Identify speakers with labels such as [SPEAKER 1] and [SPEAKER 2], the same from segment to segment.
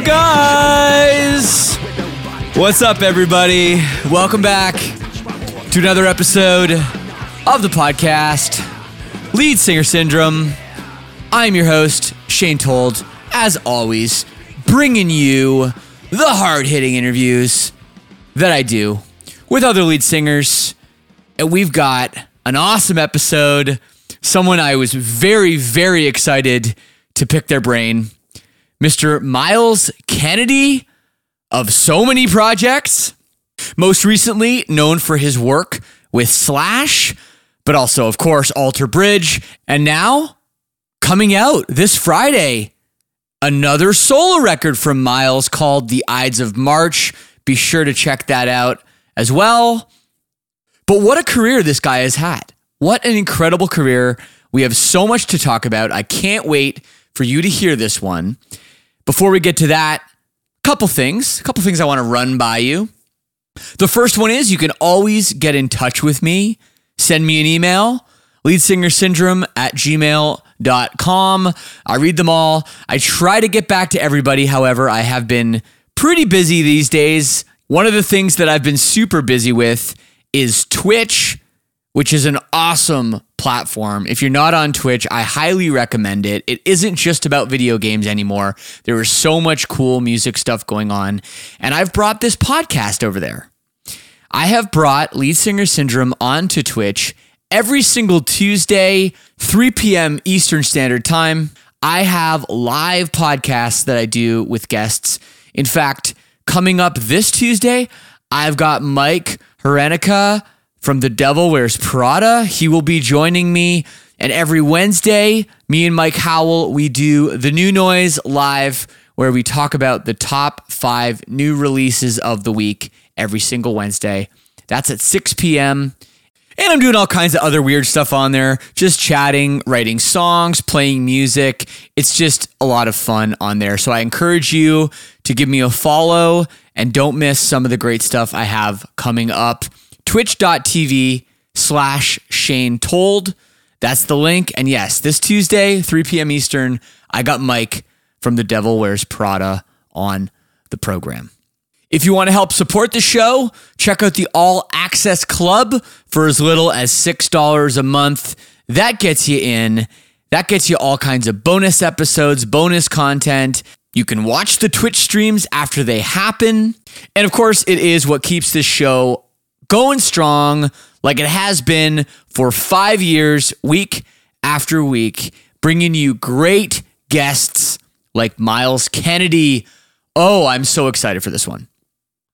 [SPEAKER 1] Guys! What's up, everybody? Welcome back to another episode of the podcast, Lead Singer Syndrome. I'm your host, Shane Told, as always, bringing you the hard hitting interviews that I do with other lead singers. And we've got an awesome episode. Someone I was very, very excited to pick their brain. Mr. Myles Kennedy of so many projects. Most recently, known for his work with Slash, but also, of course, Alter Bridge. And now, coming out this Friday, another solo record from Miles called The Ides of March. Be sure to check that out as well. But what a career this guy has had. What an incredible career. We have so much to talk about. I can't wait for you to hear this one. Before we get to that, couple things, a couple things I want to run by you. The first one is you can always get in touch with me. Send me an email, leadsingersyndrome at gmail.com. I read them all. I try to get back to everybody. However, I have been pretty busy these days. One of the things that I've been super busy with is Twitch, which is an awesome platform. If you're not on Twitch, I highly recommend it. It isn't just about video games anymore. There is so much cool music stuff going on. And I've brought this podcast over there. I have brought Lead Singer Syndrome onto Twitch every single Tuesday, 3 p.m. Eastern Standard Time. I have live podcasts that I do with guests. In fact, coming up this Tuesday, I've got Mike Hranica from The Devil Wears Prada. He will be joining me. And every Wednesday, me and Mike Howell, we do the new noise live where we talk about the top five new releases of the week every single Wednesday. That's at 6 p.m. And I'm doing all kinds of other weird stuff on there, just chatting, writing songs, playing music. It's just a lot of fun on there. So I encourage you to give me a follow and don't miss some of the great stuff I have coming up. Twitch.tv slash Shane Told. That's the link. And yes, this Tuesday, 3 p.m. Eastern, I got Mike from The Devil Wears Prada on the program. If you want to help support the show, check out the All Access Club for as little as $6 a month. That gets you in. That gets you all kinds of bonus episodes, bonus content. You can watch the Twitch streams after they happen. And of course, it is what keeps this show going strong like it has been for five years, week after week, bringing you great guests like Myles Kennedy. Oh, I'm so excited for this one.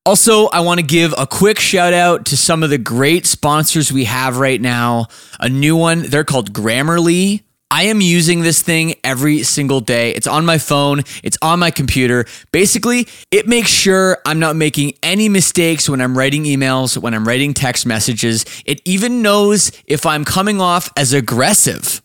[SPEAKER 1] Also, I want to give a quick shout out to some of the great sponsors we have right now. A new one, they're called Grammarly. I am using this thing every single day. It's on my phone, it's on my computer. Basically, it makes sure I'm not making any mistakes when I'm writing emails, when I'm writing text messages. It even knows if I'm coming off as aggressive.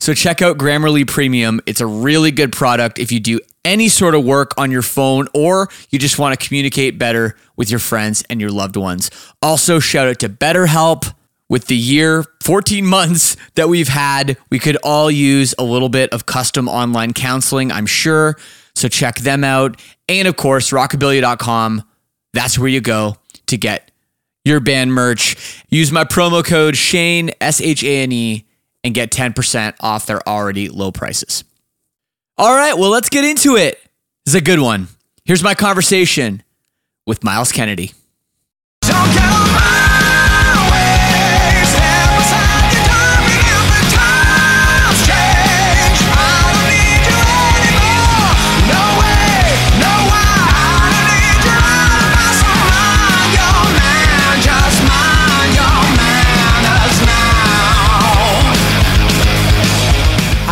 [SPEAKER 1] So check out Grammarly Premium. It's a really good product if you do any sort of work on your phone or you just want to communicate better with your friends and your loved ones. Also, shout out to BetterHelp. With the year 14 months that we've had, we could all use a little bit of custom online counseling, I'm sure. So check them out. And of course, rockabilia.com. That's where you go to get your band merch. Use my promo code Shane, S H A N E, and get 10% off their already low prices. All right, well, let's get into it. This is a good one. Here's my conversation with Myles Kennedy.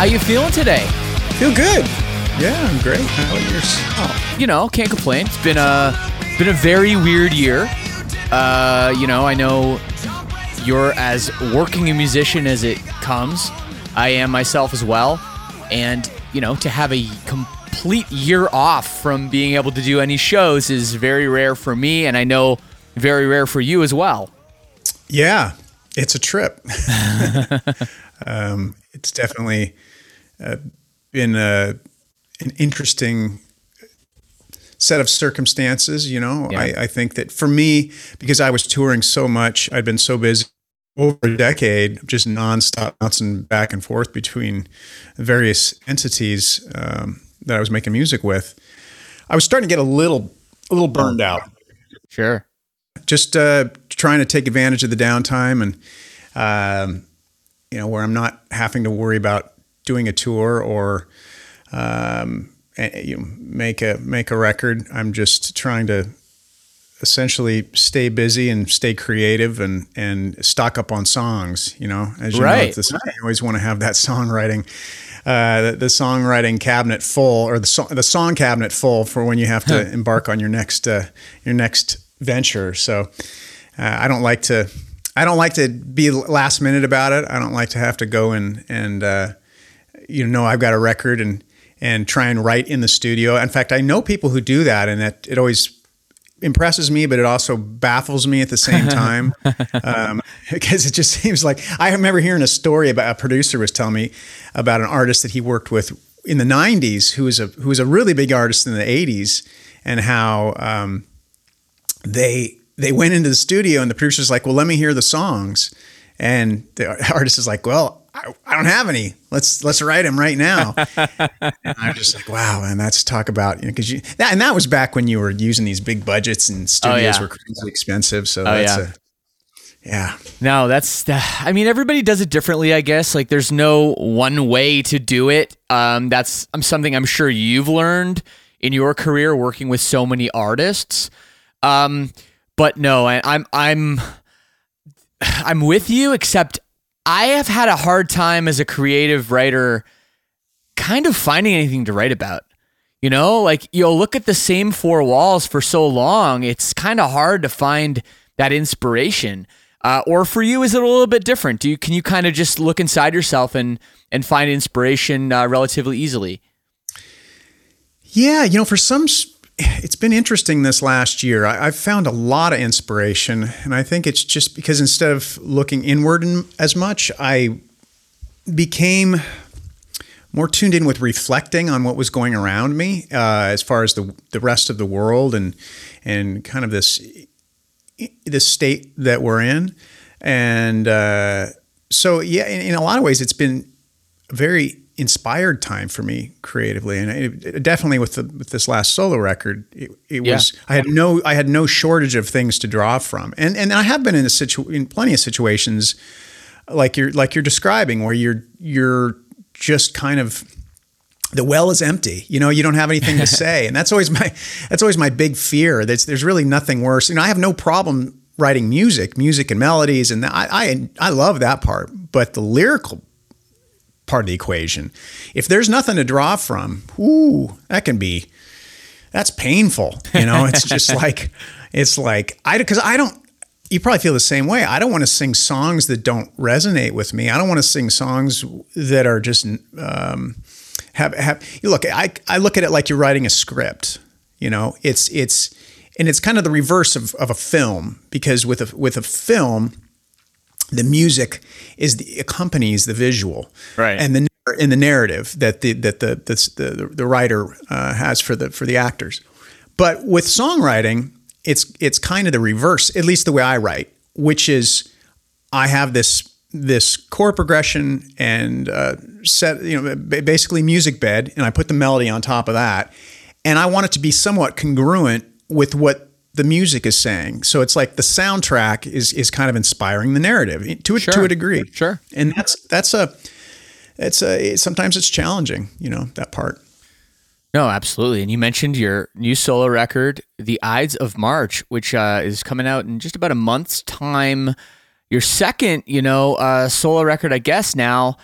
[SPEAKER 1] You feeling today?
[SPEAKER 2] Feel good. Yeah, I'm great. How about yourself?
[SPEAKER 1] You know, can't complain. It's been a been a very weird year. Uh, you know, I know you're as working a musician as it comes. I am myself as well, and you know, to have a complete year off from being able to do any shows is very rare for me, and I know very rare for you as well.
[SPEAKER 2] Yeah, it's a trip. um, it's definitely uh, been a, an interesting set of circumstances. You know,
[SPEAKER 1] Yeah.
[SPEAKER 2] I, I think that for me, because I was touring so much, I'd been so busy over a decade, just nonstop bouncing back and forth between various entities um, that I was making music with. I was starting to get a little, a little burned out.
[SPEAKER 1] Sure.
[SPEAKER 2] just uh, trying to take advantage of the downtime and um, you know where I'm not having to worry about doing a tour or um, you know, make a make a record. I'm just trying to essentially stay busy and stay creative and and stock up on songs. You know, as you know,
[SPEAKER 1] Right.
[SPEAKER 2] at this, you always want to have that songwriting. Uh, the, the songwriting cabinet full, or the song, the song cabinet full for when you have to embark on your next uh, your next venture. So, uh, I don't like to I don't like to be last minute about it. I don't like to have to go and and uh, you know I've got a record and and try and write in the studio. In fact, I know people who do that, and that it always impresses me, but it also baffles me at the same time um, because it just seems like I remember hearing a story about a producer was telling me about an artist that he worked with in the '90s who was a who was a really big artist in the '80s, and how um, they they went into the studio and the producer's like, "Well, let me hear the songs," and the artist is like, "Well." I, I don't have any. Let's let's write them right now. and I'm just like, wow, man, that's talk about you know because you that and that was back when you were using these big budgets and studios
[SPEAKER 1] yeah.
[SPEAKER 2] were crazy expensive. So
[SPEAKER 1] Oh,
[SPEAKER 2] that's
[SPEAKER 1] yeah.
[SPEAKER 2] a yeah.
[SPEAKER 1] No, that's. I mean, everybody does it differently, I guess. Like, there's no one way to do it. Um, that's um, something I'm sure you've learned in your career working with so many artists. Um, but no, I, I'm I'm I'm with you. Except I have had a hard time as a creative writer, kind of finding anything to write about. You know, like you'll look at the same four walls for so long, it's kind of hard to find that inspiration. Uh, or for you, is it a little bit different? Do you can you kind of just look inside yourself and and find inspiration uh, relatively easily?
[SPEAKER 2] Yeah, you know, for some, it's been interesting this last year. I, I've found a lot of inspiration, and I think it's just because instead of looking inward in, as much, I became more tuned in with reflecting on what was going around me, uh, as far as the the rest of the world and and kind of this this state that we're in, and uh, so yeah, in, in a lot of ways, it's been very inspired time for me creatively, and it, it definitely with the with this last solo record, it, it
[SPEAKER 1] Yeah.
[SPEAKER 2] was I had no I had no shortage of things to draw from, and and I have been in a situ in plenty of situations like you're like you're describing where you're you're just kind of the well is empty. You know, you don't have anything to say, and that's always my that's always my big fear. That's there's really nothing worse. You know, I have no problem writing music, music and melodies, and I I, I love that part. But the lyrical part of the equation, if there's nothing to draw from, ooh, that can be that's painful. You know, it's just like it's like I because I don't. You probably feel the same way. I don't want to sing songs that don't resonate with me. I don't want to sing songs that are just um, have have. You look, I I look at it like you're writing a script. You know, it's it's and it's kind of the reverse of, of a film because with a with a film, the music is the accompanies the visual,
[SPEAKER 1] Right.
[SPEAKER 2] And the in the narrative that the that the the the, the writer uh, has for the for the actors. But with songwriting, it's it's kind of the reverse, at least the way I write, which is I have this this chord progression and uh, set you know basically music bed, and I put the melody on top of that, and I want it to be somewhat congruent with what the music is saying. So it's like the soundtrack is is kind of inspiring the narrative to a, to a degree.
[SPEAKER 1] Sure.
[SPEAKER 2] and that's that's a it's a sometimes it's challenging, you know, that part.
[SPEAKER 1] No, absolutely. And you mentioned your new solo record, The Ides of March, which uh, is coming out in just about a month's time. Your second, you know, uh, solo record, I guess now.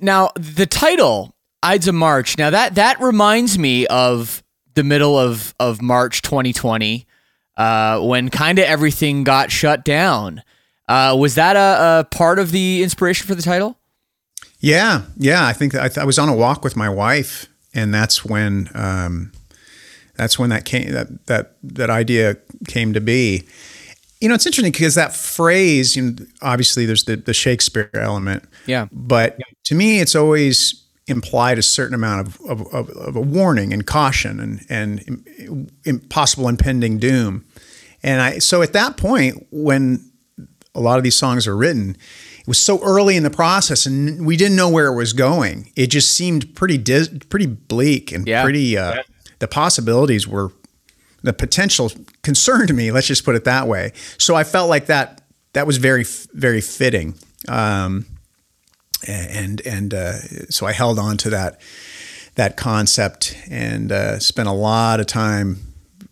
[SPEAKER 1] Now, the title, Ides of March. Now that that reminds me of the middle of of March 2020, uh, when kind of everything got shut down. Uh, was that a, a part of the inspiration for the title?
[SPEAKER 2] Yeah, yeah. I think I, th- I was on a walk with my wife, and that's when um, that's when that came that that that idea came to be. You know, it's interesting because that phrase, you know, obviously, there's the the Shakespeare element,
[SPEAKER 1] Yeah.
[SPEAKER 2] but to me, it's always implied a certain amount of, of, of, of a warning and caution and and possible impending doom. And I so at that point when a lot of these songs are written, it was so early in the process and we didn't know where it was going. It just seemed pretty dis- pretty bleak and
[SPEAKER 1] Yeah.
[SPEAKER 2] pretty uh, the possibilities were the potential concerned me. Let's just put it that way. So I felt like that that was very very fitting. Um, and and uh, so I held on to that that concept and uh, spent a lot of time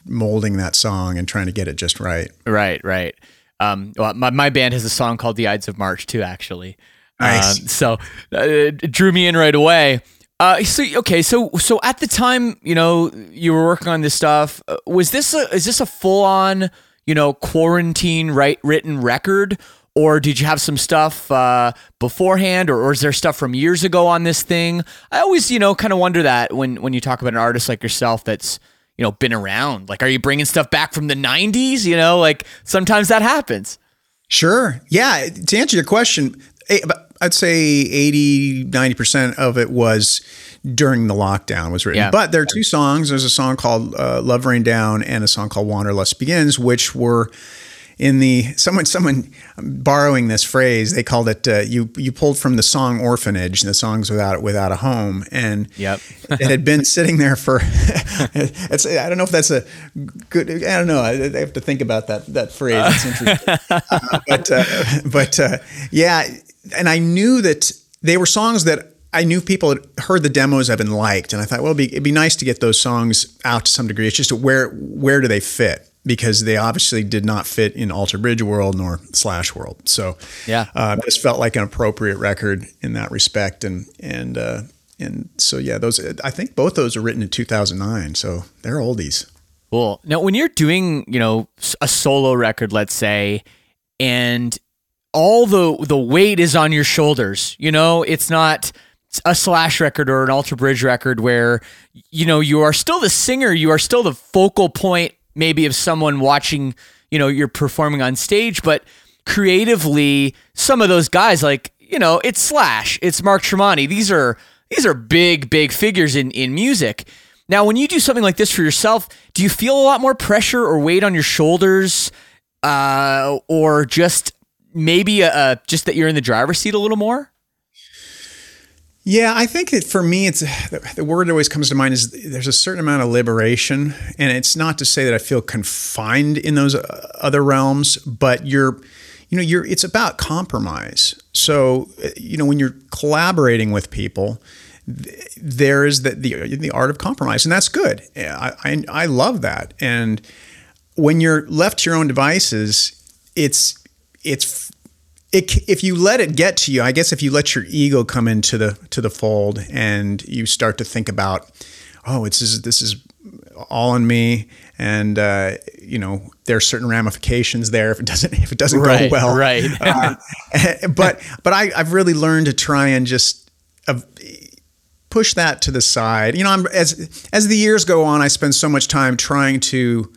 [SPEAKER 2] molding that song and trying to get it just right.
[SPEAKER 1] Right, right. Um, well, my, my band has a song called The Ides of March too, actually.
[SPEAKER 2] Nice.
[SPEAKER 1] Um, so uh, it drew me in right away. Uh, so okay, so so at the time, you know, you were working on this stuff. uh, Was this a is this a full on you know quarantine right written record, or did you have some stuff uh, beforehand, or, or is there stuff from years ago on this thing? I always you know kind of wonder that when when you talk about an artist like yourself that's you know been around. Like, are you bringing stuff back from the '90s? You know, like sometimes that happens.
[SPEAKER 2] Sure. Yeah. To answer your question, I'd say 80, 90% of it was during the lockdown was written.
[SPEAKER 1] Yeah.
[SPEAKER 2] But there are two songs. There's a song called uh, Love Rain Down and a song called Wanderlust Begins, which were in the someone someone borrowing this phrase they called it uh, you you pulled from the song orphanage the songs without without a home. And
[SPEAKER 1] Yep.
[SPEAKER 2] it had been sitting there for it's I don't know if that's a good I don't know I, I have to think about that that phrase. It's interesting uh, but uh, but uh, yeah and I knew that they were songs that I knew people had heard the demos of and liked. And I thought well it'd be, it'd be nice to get those songs out to some degree. It's just where where do they fit because they obviously did not fit in Alter Bridge world nor Slash world so
[SPEAKER 1] Yeah.
[SPEAKER 2] uh, this felt like an appropriate record in that respect, and and uh, and so yeah, those I think both those are written in 2009, so they're oldies.
[SPEAKER 1] Cool. Now, when you're doing, you know, a solo record, let's say, and all the the weight is on your shoulders, you know, it's not a slash record or an alter bridge record where you know you are still the singer, you are still the focal point, maybe of someone watching, you know, you're performing on stage, but creatively, some of those guys, like you know, it's Slash, it's Mark Tremonti. These are these are big, big figures in in music. Now, when you do something like this for yourself, do you feel a lot more pressure or weight on your shoulders, uh, or just maybe uh, just that you're in the driver's seat a little more?
[SPEAKER 2] Yeah, I think that for me, it's the word that always comes to mind is there's a certain amount of liberation, and it's not to say that I feel confined in those uh, other realms, but you're, you know, you're. It's about compromise. So, you know, when you're collaborating with people, there is the, the the art of compromise, and that's good. I, I I love that. And when you're left to your own devices, it's it's it, if you let it get to you, I guess if you let your ego come into the to the fold and you start to think about, oh, it's this is, this is all on me, and uh, you know there are certain ramifications there if it doesn't if it doesn't
[SPEAKER 1] right,
[SPEAKER 2] go well,
[SPEAKER 1] right?
[SPEAKER 2] uh, but but I, I've really learned to try and just. Uh, push that to the side. You know, I'm, as as the years go on, I spend so much time trying to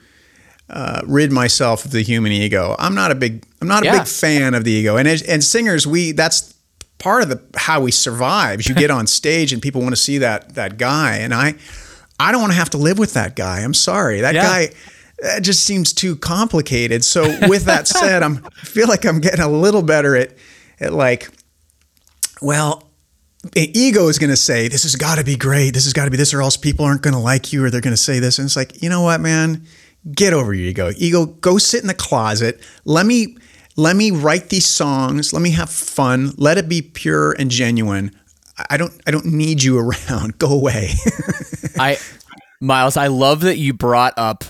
[SPEAKER 2] uh, rid myself of the human ego. I'm not a big I'm not a
[SPEAKER 1] Yeah.
[SPEAKER 2] big fan of the ego. And as, and singers, we that's part of the how we survive. Is you get on stage and people want to see that that guy, and I I don't want to have to live with that guy. I'm sorry, that
[SPEAKER 1] Yeah.
[SPEAKER 2] guy. That just seems too complicated. So with that said, I'm I feel like I'm getting a little better at at like, well, ego is going to say this has got to be great this has got to be this or else people aren't going to like you or they're going to say this and it's like you know what man get over your ego ego go sit in the closet. Let me let me write these songs. Let me have fun. Let it be pure and genuine. I don't i don't need you around. Go away.
[SPEAKER 1] I Myles, I love that you brought up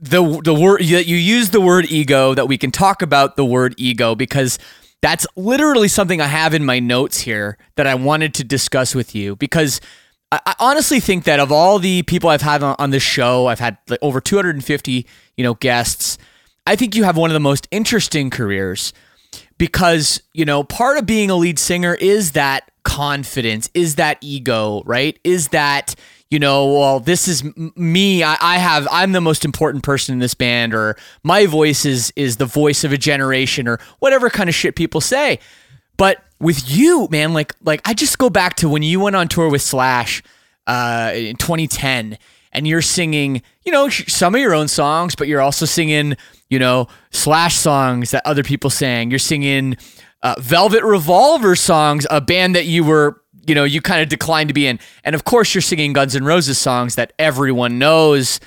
[SPEAKER 1] the the word that you used the word ego that we can talk about the word ego because that's literally something I have in my notes here that I wanted to discuss with you because I, honestly think that of all the people I've had on, on this show, I've had like over 250, you know, guests. I think you have one of the most interesting careers because you know part of being a lead singer is that confidence is that ego right is that you know well this is me I, I have i'm the most important person in this band or my voice is is the voice of a generation or whatever kind of shit people say but with you man. Like like i just go back to when you went on tour with slash uh in 2010 and you're singing you know some of your own songs but you're also singing you know slash songs that other people sang. You're singing uh, velvet revolver songs a band that you were you know you kind of declined to be in. And of course you're singing guns n' roses songs that everyone knows.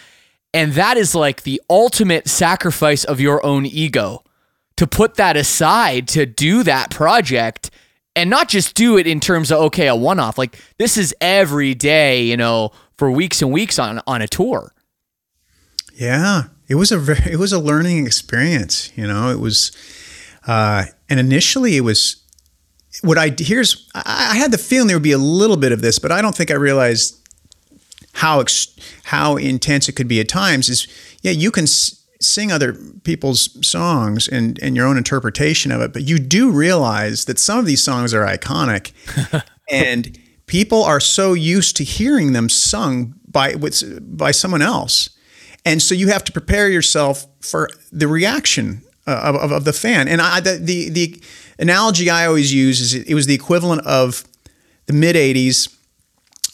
[SPEAKER 1] And that is like the ultimate sacrifice of your own ego. To put that aside to do that project and not just do it in terms of okay a one off like this is every day you know for weeks and weeks on on a tour
[SPEAKER 2] Yeah, it was a very, it was a learning experience. You know, it was, uh, and initially it was what I here's I, I had the feeling there would be a little bit of this, but I don't think I realized how ex, how intense it could be at times. Is yeah, you can sing other people's songs and and your own interpretation of it, but you do realize that some of these songs are iconic, and people are so used to hearing them sung by by someone else. And so you have to prepare yourself for the reaction uh, of, of, of the fan. And I, the, the the analogy I always use is it was the equivalent of the mid '80s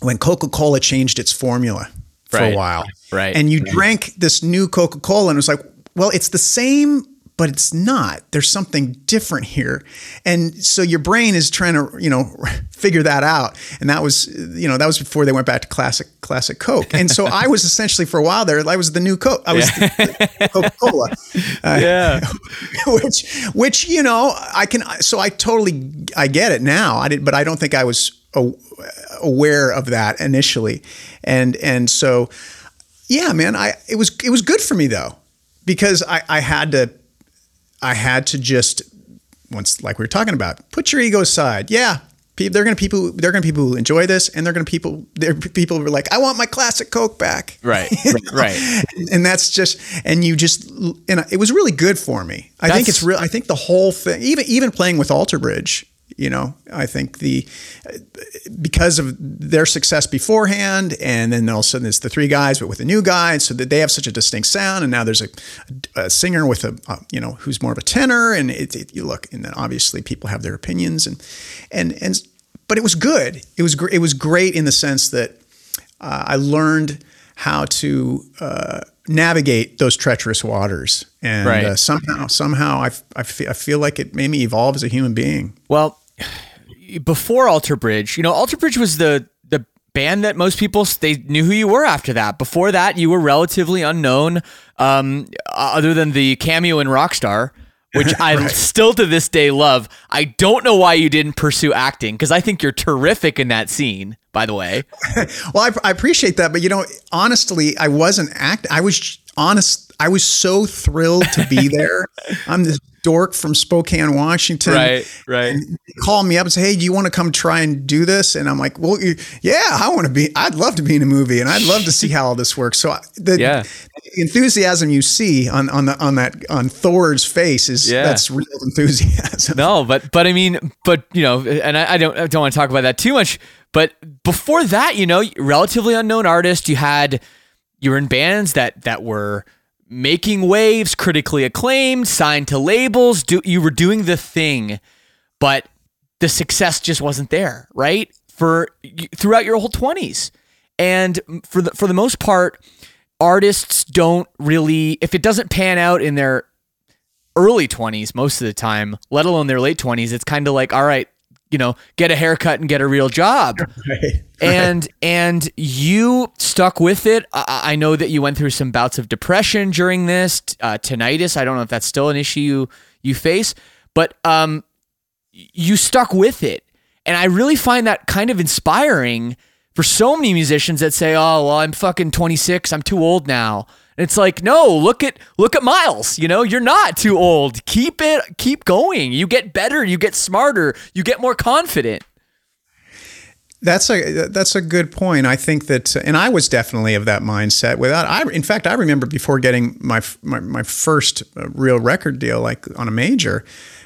[SPEAKER 2] when Coca Cola changed its formula for
[SPEAKER 1] Right.
[SPEAKER 2] a while,
[SPEAKER 1] Right.
[SPEAKER 2] And you drank this new Coca Cola, and it was like, well, it's the same. But it's not. There's something different here, and so your brain is trying to, you know, figure that out. And that was, you know, that was before they went back to classic, classic Coke. And so I was essentially for a while there, I was the new Coke. I was Coca Cola.
[SPEAKER 1] Uh, yeah
[SPEAKER 2] which which you know I can so I totally I get it now I did but I don't think I was aware of that initially and and so yeah man I it was it was good for me though because I I had to I had to just once like we were talking about put your ego aside yeah pe- they're gonna people they're gonna people who enjoy this and they're gonna people they're people who are like I want my classic Coke back
[SPEAKER 1] right right
[SPEAKER 2] and that's just and you just and it was really good for me. I think it's real. I think the whole thing, even even playing with Alter Bridge, you know, I think the because of their success beforehand, and then all of a sudden it's the three guys, but with a new guy, so that they have such a distinct sound, and now there's a, a singer with a, uh you know who's more of a tenor, and it, it, you look, and then obviously people have their opinions, and and and but it was good. It was gr- it was great in the sense that uh, I learned how to uh, navigate those treacherous waters, and
[SPEAKER 1] Right.
[SPEAKER 2] uh, somehow, somehow, I, I, fe- I feel like it made me evolve as a human being.
[SPEAKER 1] Well, before Alter Bridge, you know, Alter Bridge was the the band that most people they knew who you were after that. Before that, you were relatively unknown, um, other than the cameo in Rockstar. Which I right. still to this day love. I don't know why you didn't pursue acting because I think you're terrific in that scene. By the way,
[SPEAKER 2] well, I, I appreciate that, but you know, honestly, I wasn't act. I was honest. I was so thrilled to be there. I'm this dork from Spokane, Washington.
[SPEAKER 1] Right, right.
[SPEAKER 2] call me up and say, "Hey, do you want to come try and do this?" And I'm like, "Well, yeah, I want to be. I'd love to be in a movie, and I'd love to see how all this works." So the, yeah. enthusiasm you see on on the on that on Thor's face is yeah. that's real enthusiasm.
[SPEAKER 1] No, but but I mean, but you know, and I, I don't I don't want to talk about that too much. But before that, you know, relatively unknown artist, you had you were in bands that that were making waves, critically acclaimed, signed to labels. Do you were doing the thing, but the success just wasn't there, right? For throughout your whole 20s. And for the for the most part, artists don't really if it doesn't pan out in their early 20s most of the time, let alone their late 20s, it's kind of like, all right, you know, get a haircut and get a real job. Right, and and you stuck with it. I, I, know that you went through some bouts of depression during this, uh, tinnitus. I don't know if that's still an issue you, you face, but um, you stuck with it, and I really find that kind of inspiring for so many musicians that say, "Oh, well, I'm fucking 26. I'm too old now." It's like, no, look at look at Myles. You know, you're not too old. Keep it, keep going. You get better. You get smarter. You get more confident.
[SPEAKER 2] That's a that's a good point. I think that, and I was definitely of that mindset. Without, I in fact, I remember before getting my my, my first uh, real record deal, like on a major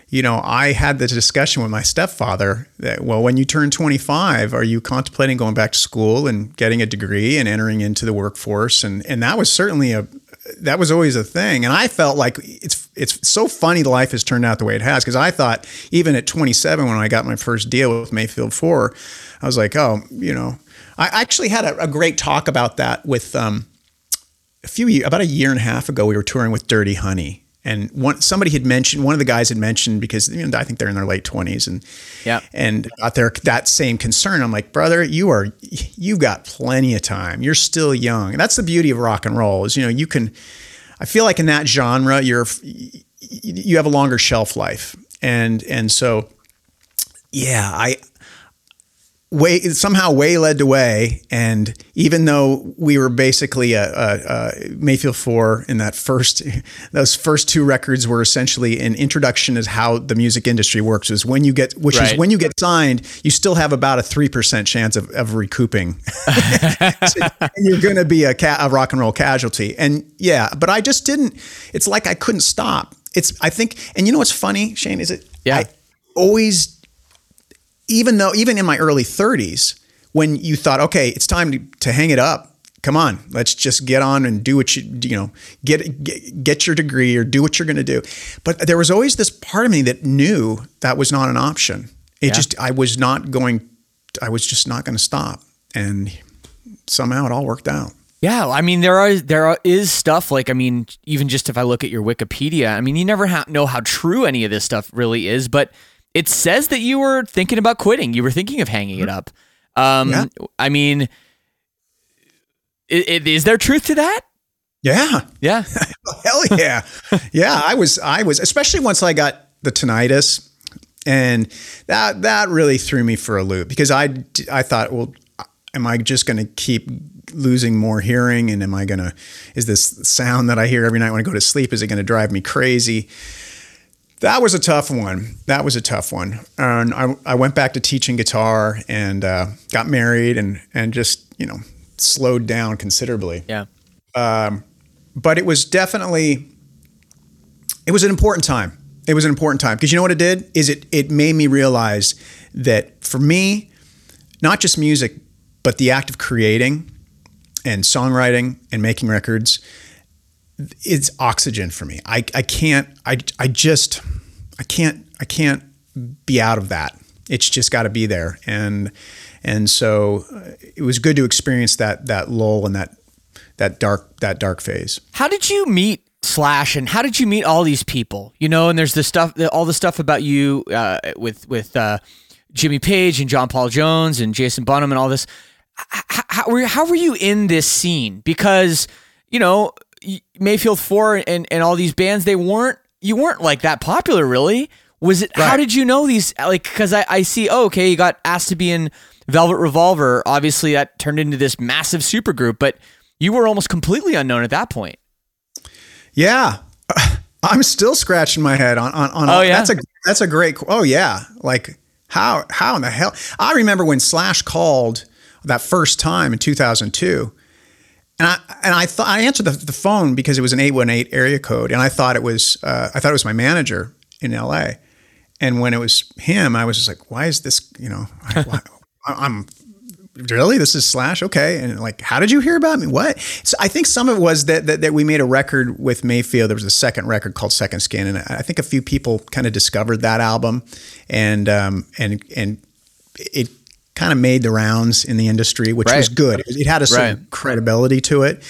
[SPEAKER 2] you know, I had the discussion with my stepfather that, well, when you turn 25, are you contemplating going back to school and getting a degree and entering into the workforce? And and that was certainly a that was always a thing. And I felt like it's it's so funny life has turned out the way it has because I thought even at 27 when I got my first deal with Mayfield Four, I was like, oh, you know, I actually had a, a great talk about that with um, a few about a year and a half ago. We were touring with Dirty Honey and one somebody had mentioned one of the guys had mentioned because you know, I think they're in their late twenties and
[SPEAKER 1] yeah
[SPEAKER 2] and got there that same concern. I'm like, brother, you are you've got plenty of time. You're still young, and that's the beauty of rock and roll is you know you can. I feel like in that genre, you're you have a longer shelf life, and and so yeah, I way somehow way led the way. And even though we were basically a, a, a, mayfield 4 in that first those first two records were essentially an introduction as how the music industry works is when you get which right. is when you get signed you still have about a 3% chance of, of recouping. You're going to be a, ca- a rock and roll casualty. And yeah but i just didn't it's like i couldn't stop. It's i think and you know what's funny shane is it
[SPEAKER 1] yeah.
[SPEAKER 2] I always even though even in my early 30s when you thought okay it's time to, to hang it up come on let's just get on and do what you you know get get, get your degree or do what you're going to do. But there was always this part of me that knew that was not an option. It yeah. just i was not going i was just not going to stop. And somehow it all worked out.
[SPEAKER 1] Yeah, I mean there are there are, is stuff like I mean even just if I look at your Wikipedia, I mean you never ha- know how true any of this stuff really is, but it says that you were thinking about quitting. You were thinking of hanging it up. Um, yeah. I mean, is there truth to that?
[SPEAKER 2] Yeah.
[SPEAKER 1] Yeah.
[SPEAKER 2] Hell yeah. yeah. I was, I was, especially once I got the tinnitus and that, that really threw me for a loop because I, I thought, well, am I just going to keep losing more hearing? And am I going to, is this sound that I hear every night when I go to sleep, is it going to drive me crazy? That was a tough one. That was a tough one. And I, I went back to teaching guitar and uh, got married and and just you know slowed down considerably.
[SPEAKER 1] Yeah.
[SPEAKER 2] Um, but it was definitely it was an important time. It was an important time because you know what it did is it it made me realize that for me, not just music, but the act of creating and songwriting and making records it's oxygen for me. I, I can't, I, I just, I can't, I can't be out of that. It's just got to be there. And, and so uh, it was good to experience that, that lull and that, that dark, that dark phase.
[SPEAKER 1] How did you meet Slash and how did you meet all these people? You know, and there's the stuff, all the stuff about you uh, with, with, uh, Jimmy Page and John Paul Jones and Jason Bonham and all this. How, how, were, how were you in this scene? Because, you know, Mayfield 4 and, and all these bands, they weren't, you weren't like that popular really. Was it, right. how did you know these? Like, cause I, I see, oh, okay, you got asked to be in Velvet Revolver. Obviously that turned into this massive supergroup, but you were almost completely unknown at that point.
[SPEAKER 2] Yeah. I'm still scratching my head on, on, on
[SPEAKER 1] oh, yeah?
[SPEAKER 2] that's a, that's a great, oh yeah. Like how, how in the hell? I remember when Slash called that first time in 2002 and I and I thought I answered the, the phone because it was an eight one eight area code, and I thought it was uh, I thought it was my manager in L.A. And when it was him, I was just like, "Why is this? You know, I, I'm really this is Slash, okay?" And like, "How did you hear about me? What?" So I think some of it was that, that that we made a record with Mayfield. There was a second record called Second Skin, and I think a few people kind of discovered that album, and um, and and it kind of made the rounds in the industry, which right. was good. It had a certain right. credibility to it,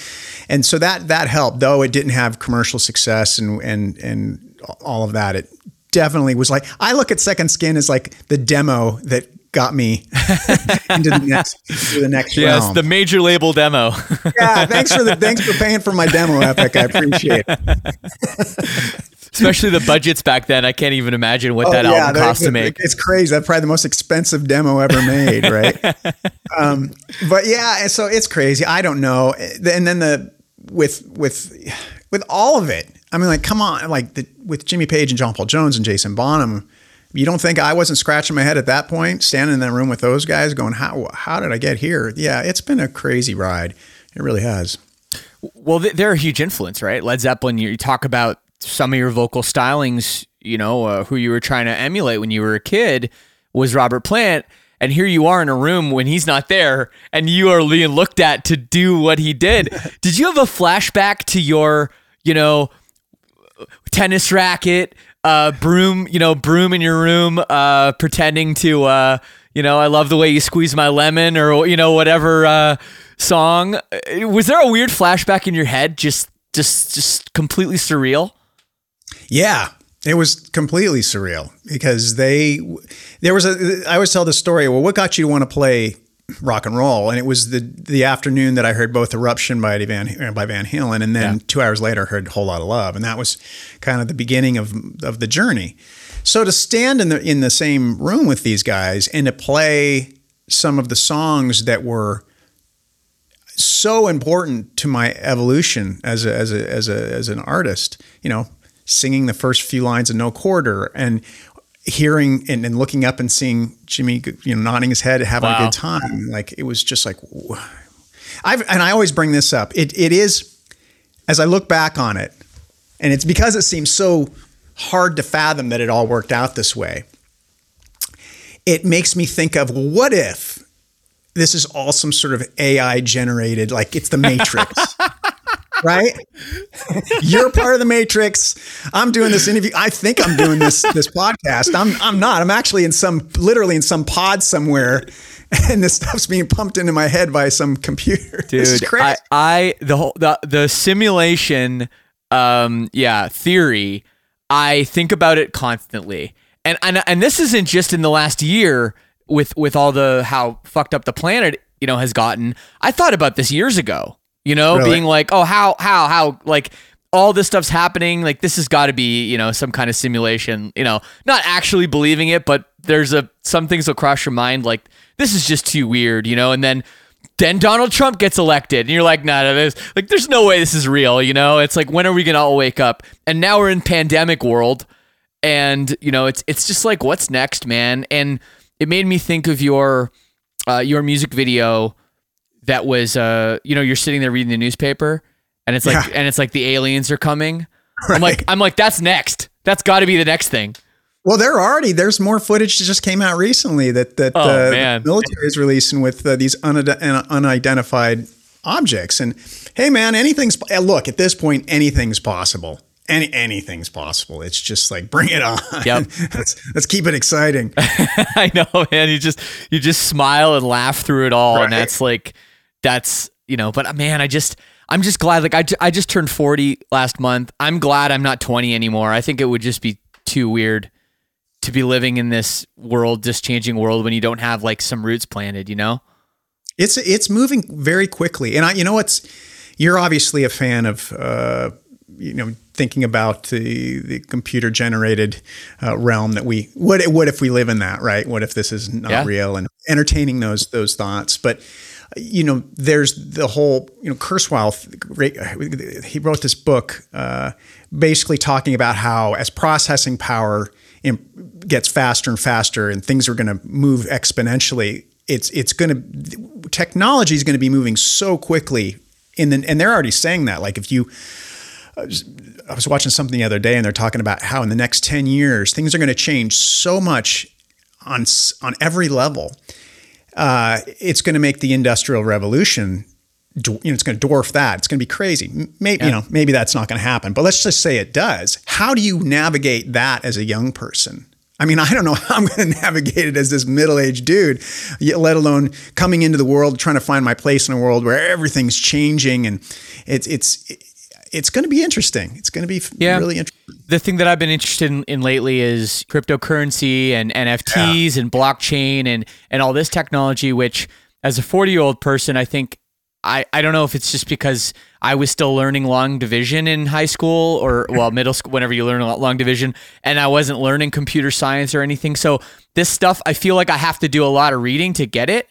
[SPEAKER 2] and so that that helped. Though it didn't have commercial success and and and all of that, it definitely was like I look at Second Skin as like the demo that got me into the next into the next yes, realm.
[SPEAKER 1] the major label demo.
[SPEAKER 2] yeah, thanks for the thanks for paying for my demo, Epic. I appreciate it.
[SPEAKER 1] Especially the budgets back then. I can't even imagine what oh, that yeah, album cost to make.
[SPEAKER 2] It's crazy. That's probably the most expensive demo ever made, right? um, but yeah, so it's crazy. I don't know. And then the with with with all of it. I mean, like, come on, like the, with Jimmy Page and John Paul Jones and Jason Bonham. You don't think I wasn't scratching my head at that point, standing in that room with those guys, going, "How how did I get here?" Yeah, it's been a crazy ride. It really has.
[SPEAKER 1] Well, they're a huge influence, right? Led Zeppelin. You talk about some of your vocal stylings, you know, uh, who you were trying to emulate when you were a kid was Robert Plant. And here you are in a room when he's not there, and you are being looked at to do what he did. did you have a flashback to your, you know, tennis racket, uh, broom, you know, broom in your room, uh, pretending to, uh, you know, I love the way you squeeze my lemon, or you know, whatever uh, song. Was there a weird flashback in your head, just, just, just completely surreal?
[SPEAKER 2] Yeah, it was completely surreal because they there was a I always tell the story. Well, what got you to want to play rock and roll? And it was the the afternoon that I heard both Eruption by Van uh, by Van Halen, and then yeah. two hours later I heard Whole Lotta Love, and that was kind of the beginning of of the journey. So to stand in the in the same room with these guys and to play some of the songs that were so important to my evolution as a, as a, as a, as an artist, you know, singing the first few lines of No Quarter and hearing and, and looking up and seeing Jimmy, you know, nodding his head, having wow. a good time. Like it was just like, I've, and I always bring this up. It, it is, as I look back on it, and it's because it seems so hard to fathom that it all worked out this way. It makes me think of what if this is all some sort of AI generated, like it's the Matrix. right? You're part of the matrix. I'm doing this interview. I think I'm doing this this podcast. I'm I'm not. I'm actually in some literally in some pod somewhere. And this stuff's being pumped into my head by some computer.
[SPEAKER 1] Dude, I, I the whole the the simulation um yeah, theory, I think about it constantly. And and and this isn't just in the last year with with all the how fucked up the planet, you know, has gotten. I thought about this years ago you know, really? being like, oh, how, how, how, like all this stuff's happening. Like this has got to be, you know, some kind of simulation. You know, not actually believing it, but there's a some things will cross your mind like this is just too weird, you know. And then then Donald Trump gets elected, and you're like, nah, no, there's like there's no way this is real, you know. It's like when are we gonna all wake up? And now we're in pandemic world, and you know, it's it's just like what's next, man. And it made me think of your uh, your music video that was uh you know you're sitting there reading the newspaper and it's like yeah. and it's like the aliens are coming. Right. I'm like I'm like that's next. That's got to be the next thing.
[SPEAKER 2] Well, there already there's more footage that just came out recently that that oh, uh, the military is releasing with uh, these unidentified objects. And hey, man, anything's look at this point, anything's possible. Any anything's possible. It's just like bring it on.
[SPEAKER 1] Yep.
[SPEAKER 2] let's let's keep it exciting.
[SPEAKER 1] I know, man. You just you just smile and laugh through it all, right. and that's like that's you know but uh, man i just i'm just glad like I, I just turned 40 last month i'm glad i'm not 20 anymore i think it would just be too weird to be living in this world, this changing world when you don't have like some roots planted, you know?
[SPEAKER 2] It's it's moving very quickly, and I, you know what's, you're obviously a fan of, uh, you know, thinking about the the computer generated uh, realm that we what what if we live in that right? What if this is not yeah. real and entertaining those those thoughts, but you know, there's the whole, you know, Kurzweil, he wrote this book uh, basically talking about how as processing power gets faster and faster and things are going to move exponentially, it's it's going to technology is going to be moving so quickly in the, and they're already saying that like if you I was watching something the other day and they're talking about how in the next 10 years things are going to change so much on on every level uh, it's going to make the industrial revolution you know, it's going to dwarf that. It's going to be crazy. Maybe, yeah. you know, maybe that's not going to happen, but let's just say it does. How do you navigate that as a young person? I mean, I don't know how I'm going to navigate it as this middle-aged dude, let alone coming into the world, trying to find my place in a world where everything's changing and it's, it's, it's going to be interesting. It's going to be yeah. really interesting.
[SPEAKER 1] The thing that I've been interested in, in lately is cryptocurrency and NFTs yeah. and blockchain and and all this technology. Which, as a forty year old person, I think I I don't know if it's just because I was still learning long division in high school or well middle school whenever you learn a lot long division, and I wasn't learning computer science or anything. So this stuff, I feel like I have to do a lot of reading to get it.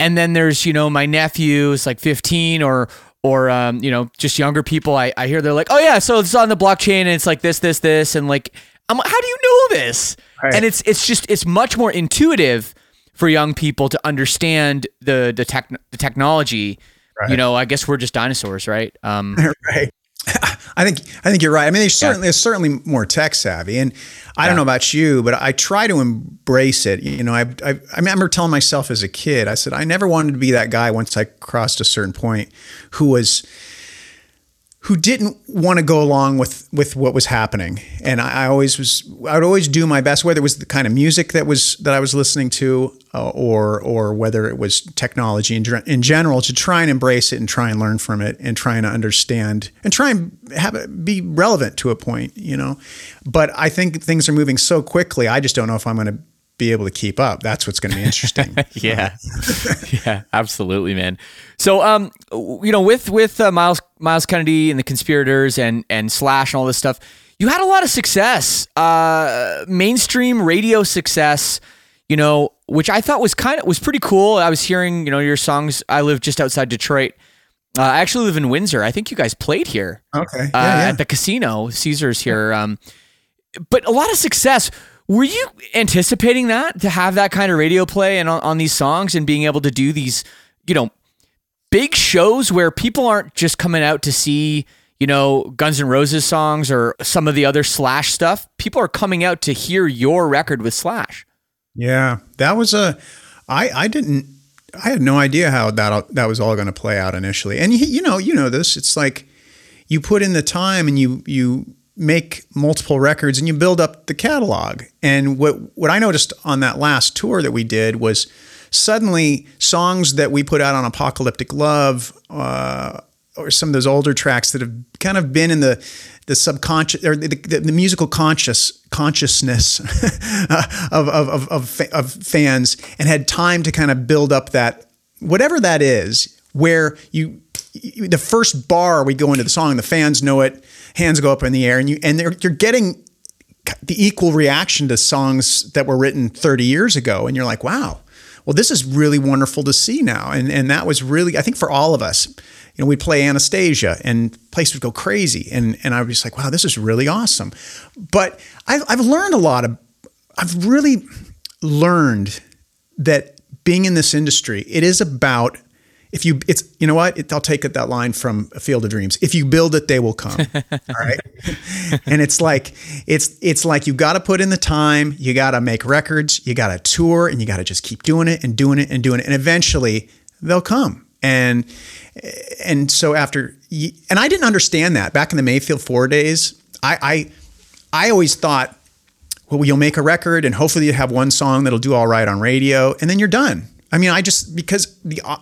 [SPEAKER 1] And then there's, you know, my nephew is like 15 or or um, you know just younger people I, I hear they're like oh yeah so it's on the blockchain and it's like this this this and like I'm like, how do you know this right. and it's it's just it's much more intuitive for young people to understand the the tech the technology right. you know I guess we're just dinosaurs right um,
[SPEAKER 2] right I think I think you're right. I mean, there's certainly there's certainly more tech savvy, and I yeah. don't know about you, but I try to embrace it. You know, I, I, I remember telling myself as a kid, I said I never wanted to be that guy once I crossed a certain point, who was who didn't want to go along with with what was happening. And I, I, always was I would always do my best, whether it was the kind of music that was that I was listening to, uh, or or whether it was technology in, in general, to try and embrace it and try and learn from it and try and understand and try and have it be relevant to a point, you know. But I think things are moving so quickly. I just don't know if I'm going to be able to keep up. That's what's going to be interesting.
[SPEAKER 1] yeah, yeah, absolutely, man. So, um, you know, with with uh, Miles Myles Kennedy and the conspirators and and Slash and all this stuff, you had a lot of success, uh, mainstream radio success. You know, which I thought was kind of was pretty cool. I was hearing, you know, your songs. I live just outside Detroit. Uh, I actually live in Windsor. I think you guys played here.
[SPEAKER 2] Okay.
[SPEAKER 1] Uh, yeah, yeah. At the casino, Caesars here. Um, but a lot of success. Were you anticipating that to have that kind of radio play and on, on these songs and being able to do these, you know, big shows where people aren't just coming out to see, you know, Guns N' Roses songs or some of the other Slash stuff. People are coming out to hear your record with Slash.
[SPEAKER 2] Yeah, that was a. I I didn't. I had no idea how that that was all going to play out initially. And you, you know, you know this. It's like you put in the time and you you make multiple records and you build up the catalog. And what what I noticed on that last tour that we did was suddenly songs that we put out on Apocalyptic Love uh, or some of those older tracks that have kind of been in the the subconscious or the, the, the musical conscious consciousness of, of, of, of, of fans and had time to kind of build up that whatever that is where you the first bar we go into the song the fans know it hands go up in the air, and you and you're getting the equal reaction to songs that were written 30 years ago, and you're like, wow, well, this is really wonderful to see now, and and that was really, I think, for all of us. You know, we'd play Anastasia and place would go crazy. And, and I was just like, wow, this is really awesome. But I've, I've learned a lot of, I've really learned that being in this industry, it is about if you it's you know what? It, i'll take it that line from a field of dreams. If you build it they will come. All right? And it's like it's it's like you got to put in the time you got to make records you got to tour and you got to just keep doing it and doing it and doing it. And eventually they'll come. And and so after and i didn't understand that. Back in the mayfield four days i i, I always thought well you'll make a record and hopefully you have one song that'll do all right on radio and then you're done. I mean, I just because the uh,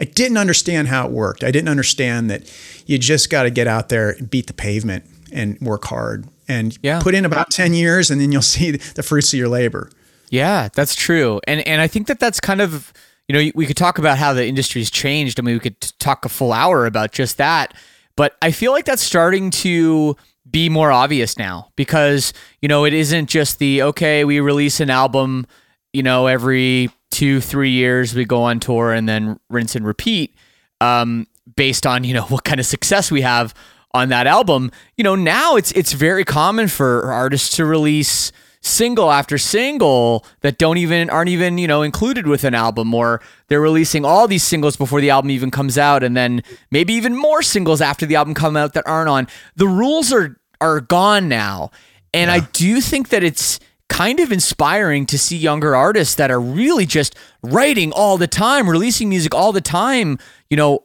[SPEAKER 2] I didn't understand how it worked. I didn't understand that you just got to get out there and beat the pavement and work hard and
[SPEAKER 1] Yeah.
[SPEAKER 2] put in about 10 years and then you'll see the fruits of your labor.
[SPEAKER 1] Yeah, that's true. And and I think that that's kind of you know we could talk about how the industry's changed. I mean, we could talk a full hour about just that. But I feel like that's starting to be more obvious now because you know it isn't just the okay we release an album you know every two three years we go on tour and then rinse and repeat um, based on you know what kind of success we have on that album. You know now it's it's very common for artists to release single after single that don't even aren't even you know included with an album or they're releasing all these singles before the album even comes out and then maybe even more singles after the album come out that aren't on. The rules are are gone now. And i do think that it's kind of inspiring to see younger artists that are really just writing all the time releasing music all the time. You know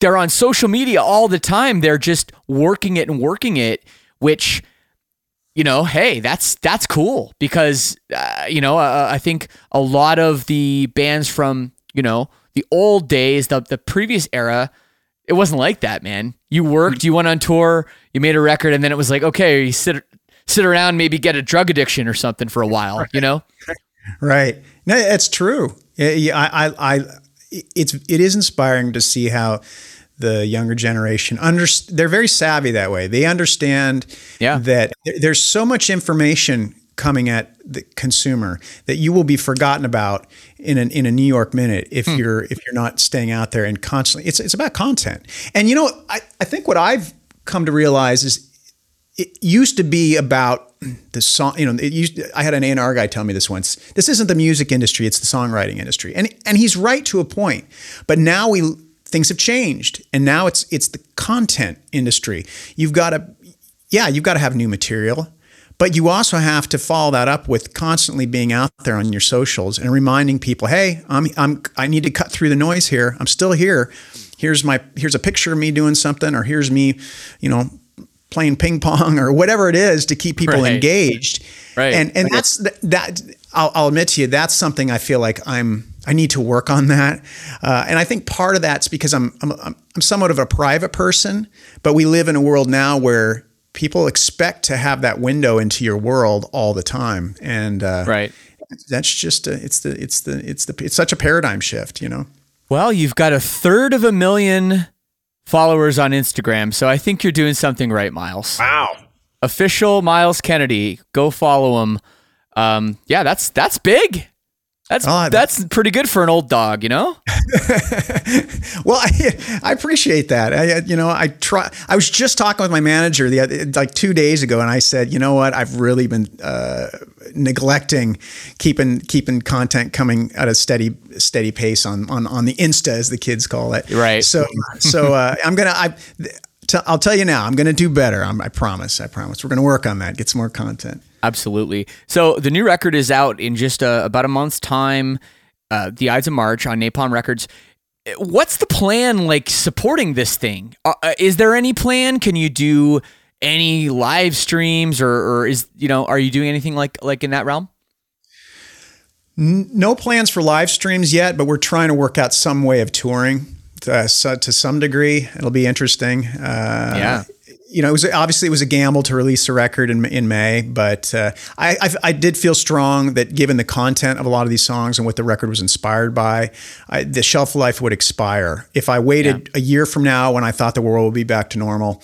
[SPEAKER 1] they're on social media all the time. They're just working it and working it which you know, hey, that's that's cool because uh, you know uh, I think a lot of the bands from you know the old days, the the previous era, it wasn't like that, man. You worked, you went on tour, you made a record, and then it was like, okay, you sit sit around, maybe get a drug addiction or something for a while, you know?
[SPEAKER 2] Right. No, it's true. Yeah, yeah, I, I, I, it's it is inspiring to see how the younger generation under they're very savvy that way. They understand
[SPEAKER 1] Yeah.
[SPEAKER 2] that there's so much information coming at the consumer that you will be forgotten about in an in a New York minute if hmm. you're if you're not staying out there and constantly it's it's about content. And you know, I, I think what I've come to realize is it used to be about the song. You know, it used. I had an A&R guy tell me this once. This isn't the music industry; it's the songwriting industry, and and he's right to a point. But now we things have changed, and now it's it's the content industry. You've got to, yeah, you've got to have new material. But you also have to follow that up with constantly being out there on your socials and reminding people, "Hey, I'm I'm I need to cut through the noise here. I'm still here. Here's my here's a picture of me doing something, or here's me, you know, playing ping pong or whatever it is to keep people
[SPEAKER 1] Right.
[SPEAKER 2] engaged.
[SPEAKER 1] Right.
[SPEAKER 2] And and that's th- that. I'll, I'll admit to you, that's something I feel like I'm. I need to work on that, uh, and I think part of that's because I'm, I'm I'm I'm somewhat of a private person, but we live in a world now where people expect to have that window into your world all the time, and uh,
[SPEAKER 1] Right.
[SPEAKER 2] That's just a, it's the it's the it's the it's such a paradigm shift, you know.
[SPEAKER 1] Well, you've got a third of a million followers on Instagram, so I think you're doing something right, Myles.
[SPEAKER 2] Wow.
[SPEAKER 1] Official Myles Kennedy, go follow him. Um, yeah, that's that's big. That's
[SPEAKER 2] Oh,
[SPEAKER 1] that's pretty good for an old dog, you know.
[SPEAKER 2] Well, I, I appreciate that. I, you know, I try. I was just talking with my manager the other, like two days ago, and I said, you know what, I've really been uh, neglecting keeping keeping content coming at a steady steady pace on on on the Insta, as the kids call it.
[SPEAKER 1] Right.
[SPEAKER 2] So so uh, I'm gonna I. T- I'll tell you now. I'm going to do better. I'm, I promise. I promise. We're going to work on that. Get some more content.
[SPEAKER 1] Absolutely. So the new record is out in just uh about a month's time. Uh, the Ides of March on Napalm Records. What's the plan like supporting this thing? Uh, uh, is there any plan? Can you do any live streams or, or is you know are you doing anything like like in that realm?
[SPEAKER 2] No plans for live streams yet, but we're trying to work out some way of touring uh, so, to some degree. It'll be interesting. Uh,
[SPEAKER 1] Yeah.
[SPEAKER 2] You know, it was obviously it was a gamble to release a record in, in May, but uh, I, I I did feel strong that given the content of a lot of these songs and what the record was inspired by, I, the shelf life would expire. If I waited a year from now when I thought the world would be back to normal,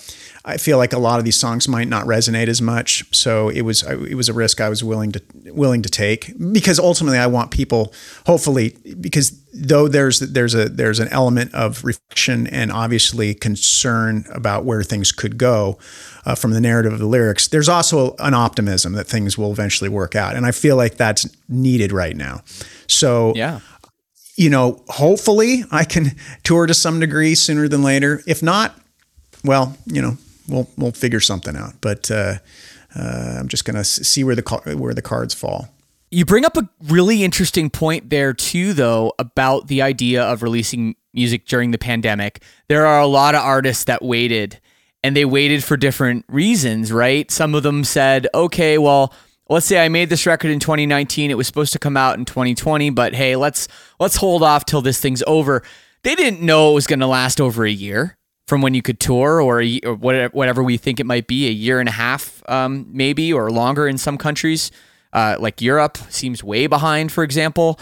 [SPEAKER 2] I feel like a lot of these songs might not resonate as much. So it was it was a risk I was willing to willing to take because ultimately I want people, hopefully, because though there's there's a there's an element of reflection and obviously concern about where things could go uh, from the narrative of the lyrics. There's also an optimism that things will eventually work out, and I feel like that's needed right now. So
[SPEAKER 1] Yeah.
[SPEAKER 2] you know, hopefully I can tour to some degree sooner than later. If not, well, you know, we'll we'll figure something out. But uh, uh, I'm just gonna see where the where the cards fall.
[SPEAKER 1] You bring up a really interesting point there too, though, about the idea of releasing music during the pandemic. There are a lot of artists that waited, and they waited for different reasons, right? Some of them said, "Okay, well." Let's say I made this record in 2019. It was supposed to come out in 2020, but hey, let's let's hold off till this thing's over. They didn't know it was going to last over a year. From when you could tour or, a, or whatever, we think it might be, a year and a half, um, maybe, or longer in some countries. Uh, like Europe seems way behind, for example.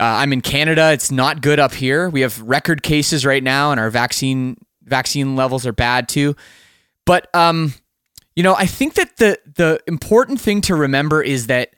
[SPEAKER 1] Uh, I'm in Canada. It's not good up here. We have record cases right now, and our vaccine vaccine levels are bad too. But um, you know, I think that the the important thing to remember is that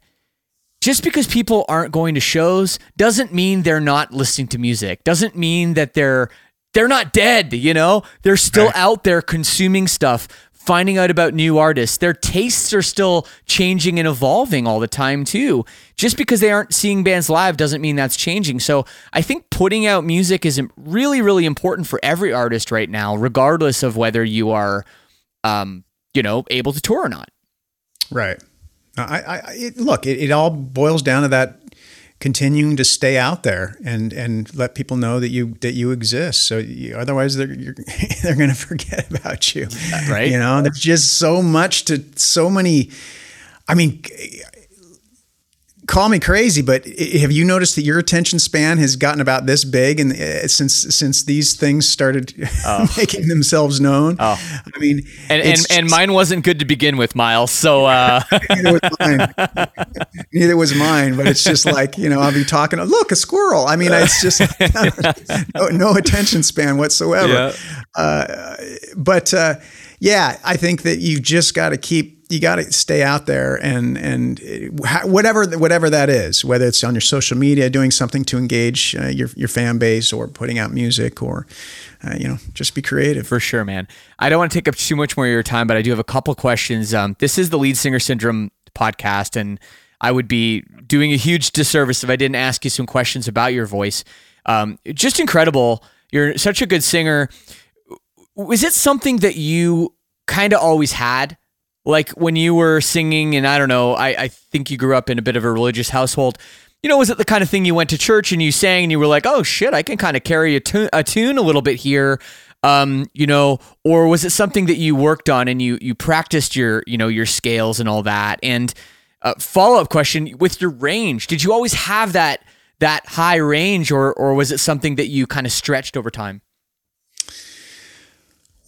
[SPEAKER 1] just because people aren't going to shows doesn't mean they're not listening to music. Doesn't mean that they're they're not dead, you know? They're still right. out there consuming stuff, finding out about new artists. Their tastes are still changing and evolving all the time, too. Just because they aren't seeing bands live doesn't mean that's changing. So I think putting out music is really, really important for every artist right now, regardless of whether you are, um, you know, able to tour or not.
[SPEAKER 2] Right. I, I it, look, it, it all boils down to that continuing to stay out there and and let people know that you that you exist. So you, otherwise, they're they're going to forget about you,
[SPEAKER 1] right?
[SPEAKER 2] You know, there's just so much to so many. I mean, call me crazy, but have you noticed that your attention span has gotten about this big and uh, since since these things started oh. making themselves known?
[SPEAKER 1] Oh.
[SPEAKER 2] I mean,
[SPEAKER 1] and and, and mine wasn't good to begin with, Myles. So uh.
[SPEAKER 2] neither, was mine. neither was mine. But it's just like you know, I'll be talking. Look, a squirrel. I mean, it's just no, no, attention span whatsoever. Yeah. Uh, but uh, yeah, I think that you just got to keep you got to stay out there and and whatever whatever that is, whether it's on your social media, doing something to engage uh, your your fan base, or putting out music, or uh, you know, just be creative.
[SPEAKER 1] For sure, man. I don't want to take up too much more of your time, but I do have a couple questions. Um, this is the Lead Singer Syndrome podcast, and I would be doing a huge disservice if I didn't ask you some questions about your voice. Um, just incredible. You're such a good singer. Was it something that you kind of always had? like when you were singing and i don't know I, I think you grew up in a bit of a religious household. You know was it the kind of thing you went to church and you sang and you were like oh shit i can kind of carry a tune, a tune a little bit here um, you know? Or was it something that you worked on and you you practiced your you know your scales and all that? And uh, follow-up question with your range did you always have that that high range or or was it something that you kind of stretched over time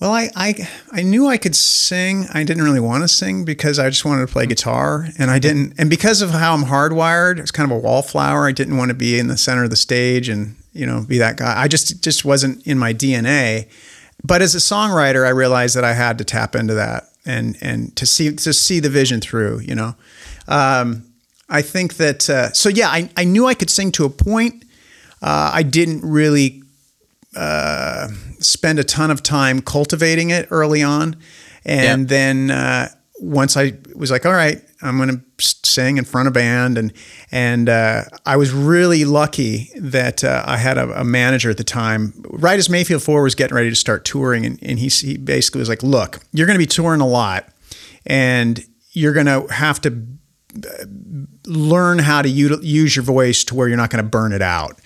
[SPEAKER 2] well, I, I I knew I could sing. I didn't really want to sing because I just wanted to play guitar, and I didn't. And because of how I'm hardwired, it's kind of a wallflower. I didn't want to be in the center of the stage and you know be that guy. I just just wasn't in my DNA. But as a songwriter, I realized that I had to tap into that and and to see to see the vision through. You know, um, I think that uh, so. Yeah, I I knew I could sing to a point. Uh, I didn't really uh, spend a ton of time cultivating it early on, and yep. then uh, once I was like, all right, I'm going to sing in front of a band, and and uh, I was really lucky that uh, I had a, a, manager at the time. Right as Mayfield Four was getting ready to start touring, and, and he he basically was like, look, you're going to be touring a lot, and you're going to have to uh, learn how to use your voice to where you're not going to burn it out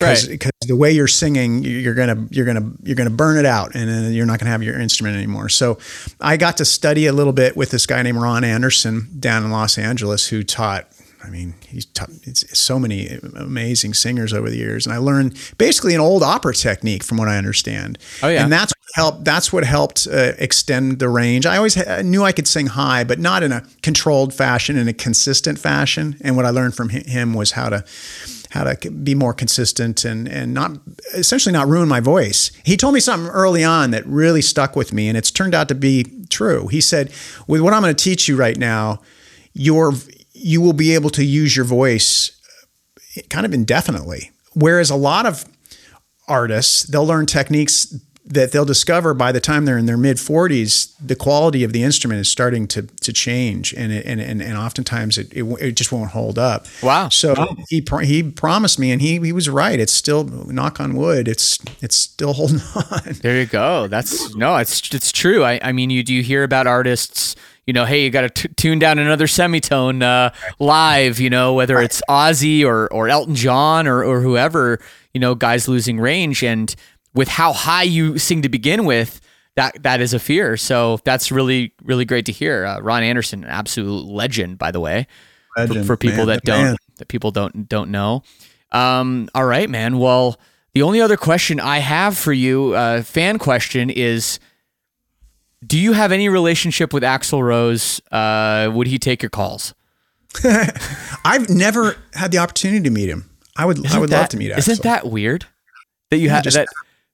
[SPEAKER 2] because right. The way you're singing, you're gonna you're gonna you're gonna burn it out, and then you're not gonna have your instrument anymore. So, I got to study a little bit with this guy named Ron Anderson down in Los Angeles, who taught. I mean, he's taught so many amazing singers over the years, and I learned basically an old opera technique, from what I understand.
[SPEAKER 1] Oh yeah,
[SPEAKER 2] and that's what helped. That's what helped uh, extend the range. I always I knew I could sing high, but not in a controlled fashion, in a consistent fashion. And what I learned from him was how to how to be more consistent and and not essentially not ruin my voice. He told me something early on that really stuck with me, and it's turned out to be true. He said, "With what I'm going to teach you right now, your you will be able to use your voice eh, kind of indefinitely, whereas a lot of artists they'll learn techniques that they'll discover by the time they're in their mid 40s, the quality of the instrument is starting to to change, and it, and, and and oftentimes it, it, it just won't hold up.
[SPEAKER 1] Wow!
[SPEAKER 2] So wow. he he promised me, and he he was right. It's still knock on wood. It's it's still holding on.
[SPEAKER 1] There you go. That's no, it's it's true. I I mean, you do you hear about artists you know, hey, you got to tune down another semitone uh, live, you know, whether it's Ozzy or, or Elton John or, or whoever, you know, guys losing range. And with how high you sing to begin with, that that is a fear. So that's really really great to hear. Uh, Ron Anderson, an absolute legend, by the way, legend, for, for, people man, that don't man. that people don't don't know. Um, all right, man. Well, The only other question I have for you, uh, fan question, is Do you have any relationship with Axl Rose? Uh, would he take your calls?
[SPEAKER 2] I've never had the opportunity to meet him. I would.
[SPEAKER 1] Isn't
[SPEAKER 2] I would
[SPEAKER 1] that,
[SPEAKER 2] love to meet. Axl.
[SPEAKER 1] Isn't that weird? That you have
[SPEAKER 2] just-
[SPEAKER 1] that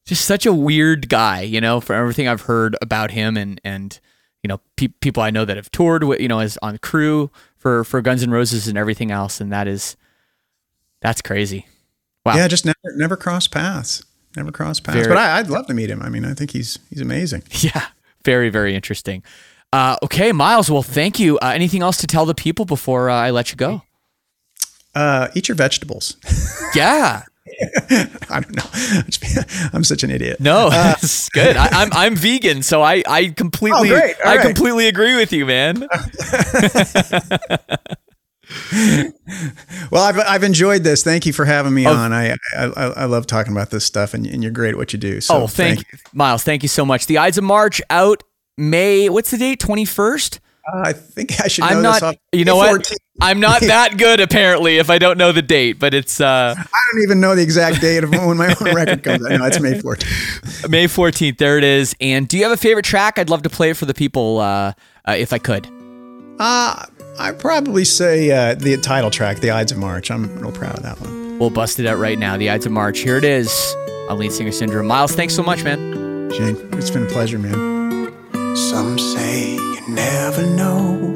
[SPEAKER 1] just such a weird guy, you know, for everything I've heard about him and and you know pe- people I know that have toured with, you know, as on crew for for Guns N' Roses and everything else, and that is that's crazy. Wow.
[SPEAKER 2] Yeah, just never never crossed paths. Never cross paths.
[SPEAKER 1] Very-
[SPEAKER 2] but I, I'd love to meet him. I mean, I think he's he's amazing.
[SPEAKER 1] Yeah, very very interesting. Uh, okay, Myles. Well, thank you. Uh, anything else to tell the people before uh, I let you go?
[SPEAKER 2] Uh, eat your vegetables.
[SPEAKER 1] Yeah.
[SPEAKER 2] I don't know. I'm such an idiot.
[SPEAKER 1] No, it's good. I, I'm I'm vegan, so I I completely
[SPEAKER 2] Oh,
[SPEAKER 1] I
[SPEAKER 2] right.
[SPEAKER 1] completely agree with you, man.
[SPEAKER 2] Well, I've, I've enjoyed this. Thank you for having me on. I, I I love talking about this stuff, and, and you're great at what you do. So
[SPEAKER 1] oh, thank, Myles. Thank you so much. The Ides of March out May. What's the date? Twenty first.
[SPEAKER 2] Uh, I think I should know
[SPEAKER 1] I'm
[SPEAKER 2] this
[SPEAKER 1] not. You know what?
[SPEAKER 2] 14th.
[SPEAKER 1] I'm not that good apparently. If I don't know the date, but it's uh,
[SPEAKER 2] I don't even know the exact date of when my own record comes out. No, it's May 14th.
[SPEAKER 1] May 14th. There it is. And do you have a favorite track? I'd love to play it for the people uh, uh, if I could.
[SPEAKER 2] Uh, I'd probably say uh, the title track, The Ides of March. I'm real proud of that one.
[SPEAKER 1] We'll bust it out right now. The Ides of March. Here it is on Lead Singer Syndrome. Myles, thanks so much, man.
[SPEAKER 2] Shane, it's been a pleasure, man. Some say you never know.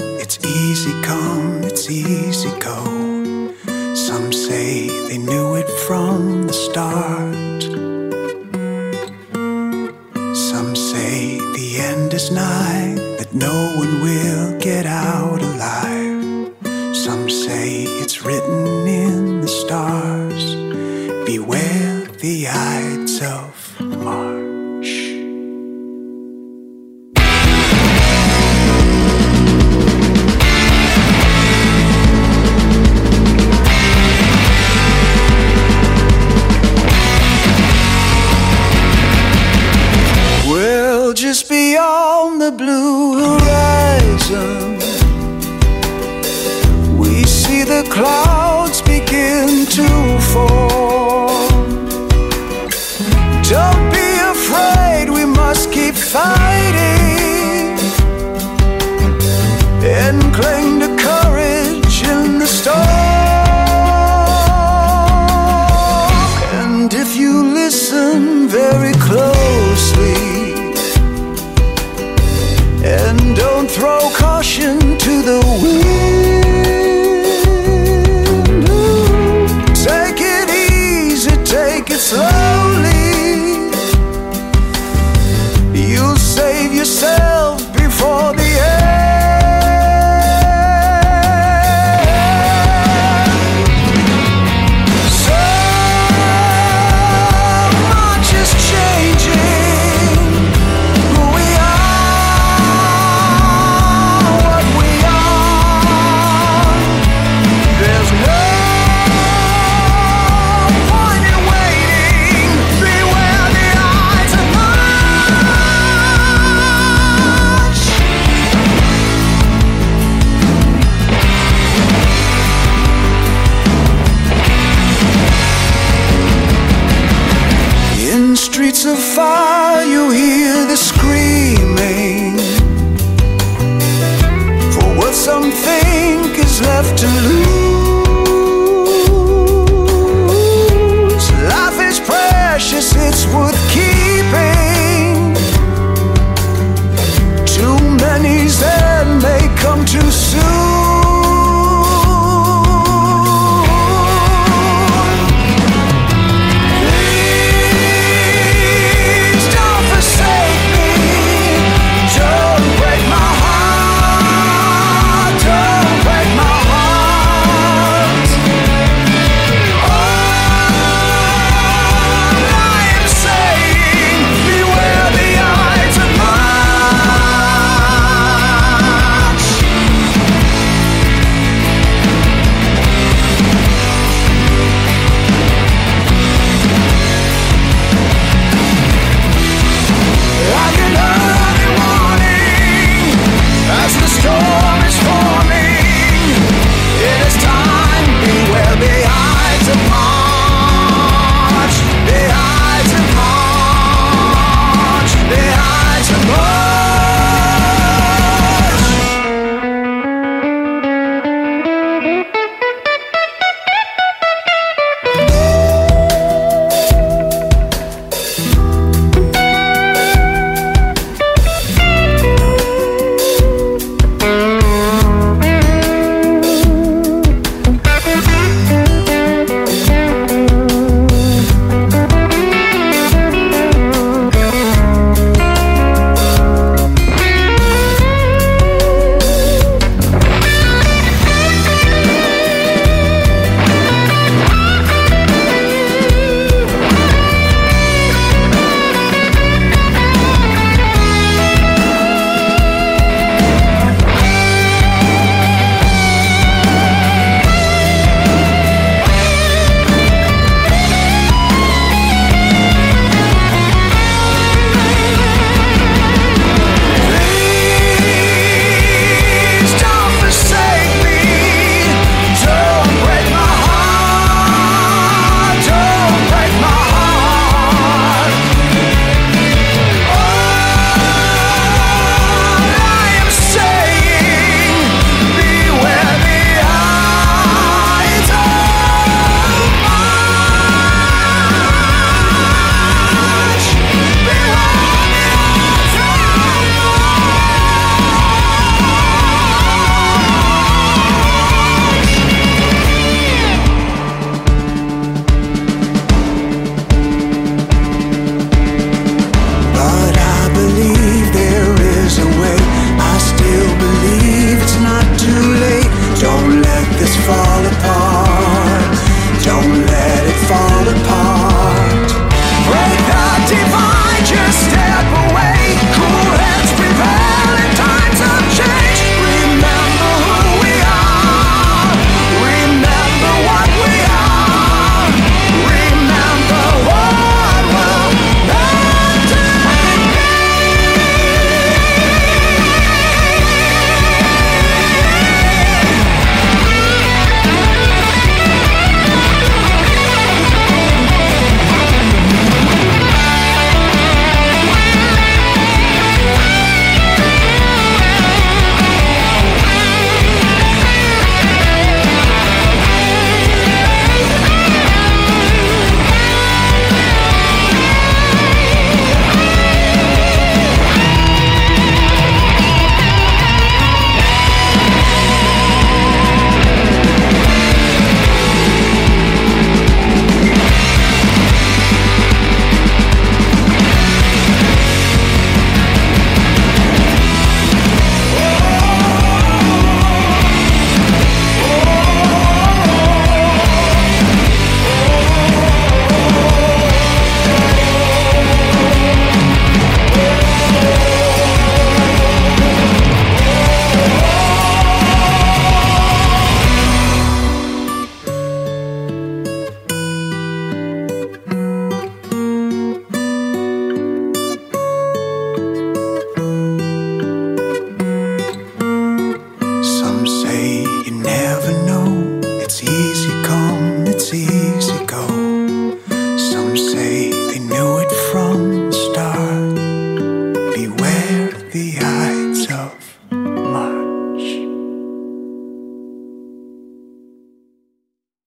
[SPEAKER 2] Easy go. Some say they knew it from the start. Some say the end is nigh, that no one will get out alive. Some say it's written in the stars. Beware the Ides of March.